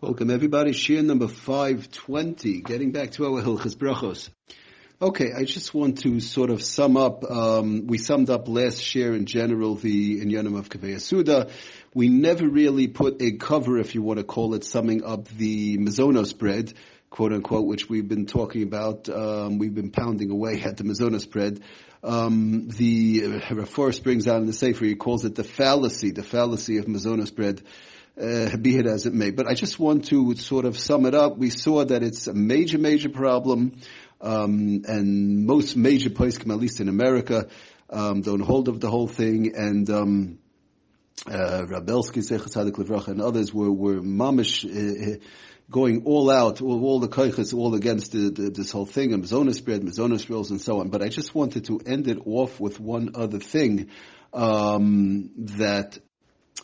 Welcome everybody. Shir number 520, getting back to our Hilchas Brachos. Okay, I just want to sort of sum up, um, we summed up last share in general the Inyanim of Kaveh Suda. We never really put a cover, if you want to call it, summing up the Mazonos bread, quote unquote, which we've been talking about, um, we've been pounding away at the Mazonos bread. Um, the Rav Forst brings out in the Sefer, he calls it the fallacy, the fallacy of Mazonos bread uh, be it as it may. But I just want to sort of sum it up. We saw that it's a major, major problem, um, and most major poskim, at least in America, um, don't hold of the whole thing, and um, uh, Rav Belsky, Levracha, and others were were mamish. Uh, uh, going all out, all, all the koiches, all against the, the, this whole thing, and Mazonas bread, Mazonas rolls, and so on. But I just wanted to end it off with one other thing um, that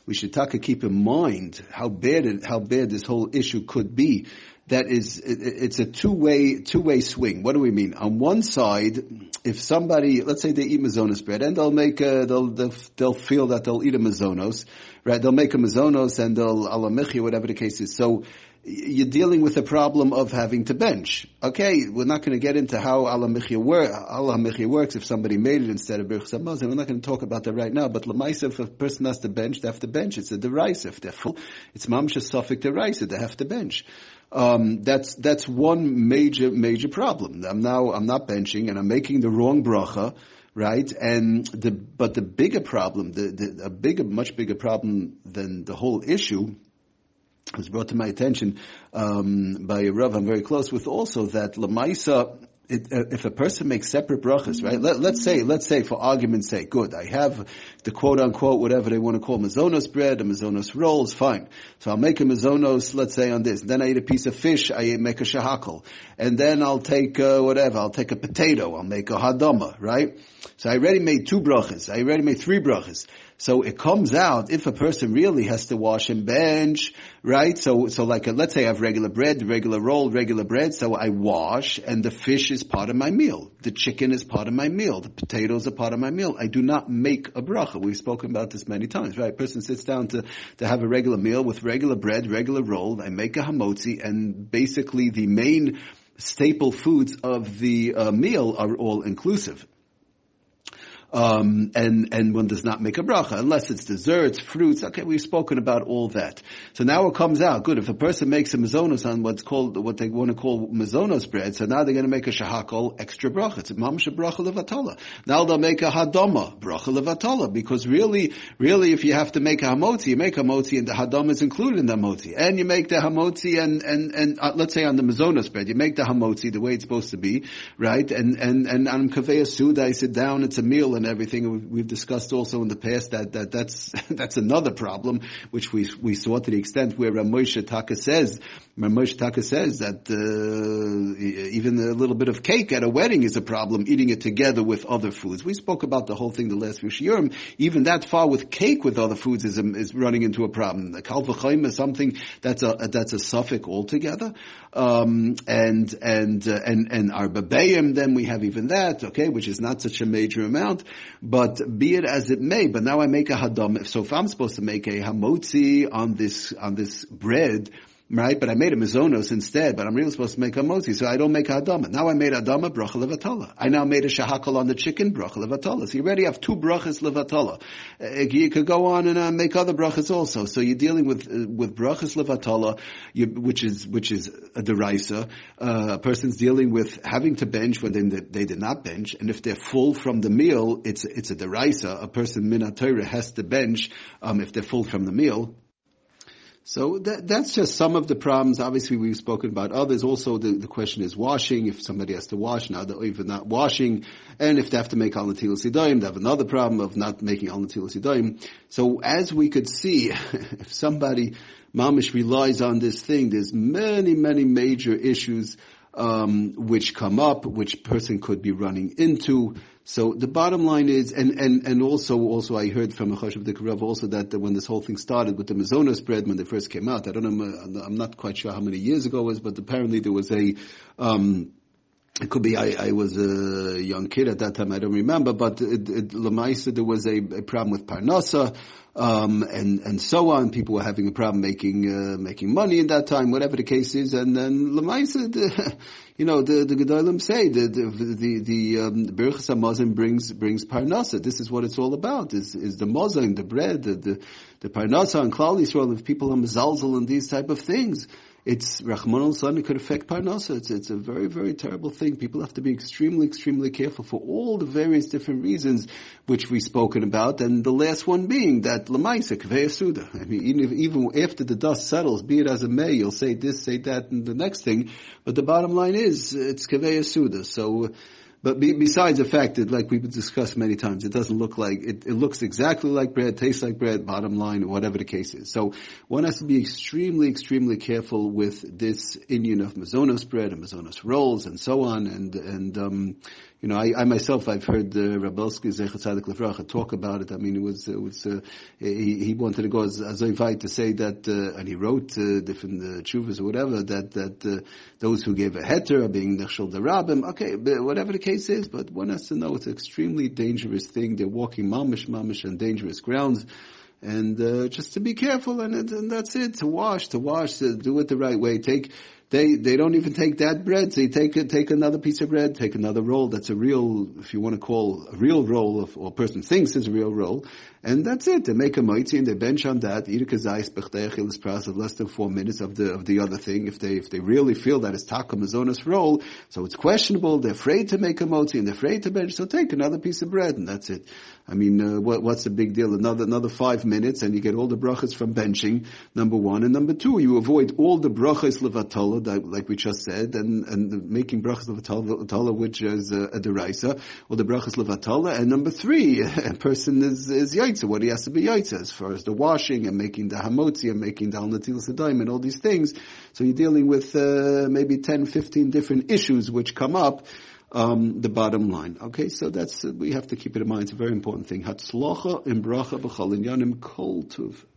we should taka keep in mind how bad it, how bad this whole issue could be. That is, it, it's a two-way, two-way swing. What do we mean? On one side, if somebody, let's say they eat mazonos bread and they'll make a, they'll, they'll, they'll feel that they'll eat a mazonos, right? They'll make a mazonos and they'll alamichi, whatever the case is. So, you're dealing with a problem of having to bench. Okay, we're not going to get into how Allah Michya works if somebody made it instead of Birchas Hamazon. We're not going to talk about that right now. But Lamaisa, if a person has to bench, they have to bench. It's a deraisa. They're full. It's Mamsha Suffolk deraisa. They have to bench. Um, that's that's one major major problem. I'm now I'm not benching and I'm making the wrong bracha right? And the but the bigger problem, the, the a bigger, much bigger problem than the whole issue was brought to my attention um, by a Rav I'm very close with also that Lamaisa, it, uh, if a person makes separate brachas, right? Let, us say, let's say for argument's sake, good, I have the quote unquote, whatever they want to call mazonos bread, a mazonos rolls, fine. So I'll make a mazonos, let's say on this. Then I eat a piece of fish, I make a shahakal. And then I'll take, uh, whatever, I'll take a potato, I'll make a hadama, right? So I already made two brachas, I already made three brachas. So it comes out if a person really has to wash and bench, right? So, so like, a, let's say I have regular bread, regular roll, regular bread. So I wash and the fish is part of my meal. The chicken is part of my meal. The potatoes are part of my meal. I do not make a bracha. We've spoken about this many times, right? A person sits down to, to have a regular meal with regular bread, regular roll. I make a hamotzi and basically the main staple foods of the uh, meal are all inclusive um, and and one does not make a bracha unless it's desserts, fruits. Okay, we've spoken about all that. So now it comes out good if a person makes a mazonos on what's called what they want to call mazonos bread. So now they're going to make a shahakol extra bracha. It's mamsha bracha levatala. Now they'll make a hadama bracha levatala because really, really, if you have to make a hamotzi, you make a hamotzi and the hadama is included in the hamotzi, and you make the hamotzi and and and uh, let's say on the mazonos bread, you make the hamotzi the way it's supposed to be, right? And and and on kaveh suda, I sit down, it's a meal and and everything. We've discussed also in the past that, that that's, that's another problem, which we, we saw to the extent where Rav Moshe Taka says, Rav Moshe Taka says that, uh, even a little bit of cake at a wedding is a problem, eating it together with other foods. We spoke about the whole thing the last few shiurim. Even that far with cake with other foods is, is running into a problem. The kalvachaim is something that's a, that's a suffix altogether. Um, and, and, uh, and, and our babayim, then we have even that, okay, which is not such a major amount. But be it as it may, but now I make a hadam. So if I'm supposed to make a hamotzi on this, on this bread, right? But I made a mizonos instead, but I'm really supposed to make a motzi, so I don't make a adama. Now I made adama, bracha levatala. I now made a shahakal on the chicken, bracha levatala. So you already have two brachas levatala. Uh, you could go on and uh, make other brachas also. So you're dealing with, uh, with brachas levatala, which is, which is a derisa. Uh, a person's dealing with having to bench when they, they did not bench, and if they're full from the meal, it's, it's a derisa. A person minatayra has to bench, um, if they're full from the meal. So that, that's just some of the problems. Obviously, we've spoken about others. Also, the, the question is washing. If somebody has to wash, now they're even not washing. And if they have to make al natil sidoim, they have another problem of not making al natil sidoim. So as we could see, if somebody, mamish relies on this thing, there's many, many major issues um, which come up, which person could be running into. So the bottom line is, and, and, and also, also I heard from Chashav Rav also that when this whole thing started with the Mazonos bread, when they first came out, I don't know, I'm not quite sure how many years ago it was, but apparently there was a, um, it could be I, I was a young kid at that time. I don't remember, but it, it, Lamaisa there was a, a problem with Parnasa, um, and and so on. People were having a problem making uh, making money in that time, whatever the case is. And then Lamaisa, you know, the the Gedolim say the the the, the um, Birchas Hamazon brings brings parnasa. This is what it's all about. Is is the mazon, the bread, the the, the parnasa and Klal Yisrael. If people are mezalzel and these type of things it's Rahman al San, it could affect Parnasa. It's, it's a very, very terrible thing. People have to be extremely, extremely careful for all the various different reasons which we've spoken about. And the last one being that Lamaisa, Suda. I mean, even, if, even after the dust settles, be it as a may, you'll say this, say that, and the next thing. But the bottom line is, it's Suda. So, but be, besides the fact that, like we've discussed many times, it doesn't look like, it, it looks exactly like bread, tastes like bread, bottom line, whatever the case is. So one has to be extremely, extremely careful with this inyan of Mazonos bread and Mazonos rolls and so on. And, and, um, you know, I, I myself, I've heard uh, Rav Belsky Zechatzadik Lefracha talk about it. I mean, it was, it was, uh, he, he wanted to go as, as invite to say that, uh, and he wrote uh, different uh, or whatever, that, that uh, those who gave a heter are being nechshel derabim. Okay, whatever the case is, but one has to know it's an extremely dangerous thing. They're walking mamish, mamish on dangerous grounds and uh, just to be careful, and, and that's it. To wash, to wash, to do it the right way. Take they they don't even take that bread. So you take take another piece of bread, take another roll. That's a real, if you want to call a real roll, of, or a person thinks is a real roll, and that's it. They make a moitzi and they bench on that. Of less than four minutes of the of the other thing. If they if they really feel that it's taka mazonas roll, so it's questionable. They're afraid to make a motzi and they're afraid to bench. So take another piece of bread and that's it. I mean, uh, what, what's the big deal? Another another five minutes and you get all the brachas from benching. Number one and number two, you avoid all the brachas levatala that, like we just said, and, and making brachas levatala, which is a, a deraisa, or the brachas levatala. And number three, a person is, is yaitza, what he has to be yaitza, as far as the washing and making the hamotzi and making the alnatil sedaim and all these things. So you're dealing with uh, maybe 10, 15 different issues which come up. Um, the bottom line. Okay, so that's uh, we have to keep it in mind. It's a very important thing. Hatzlocha im bracha inyanim kol tuv.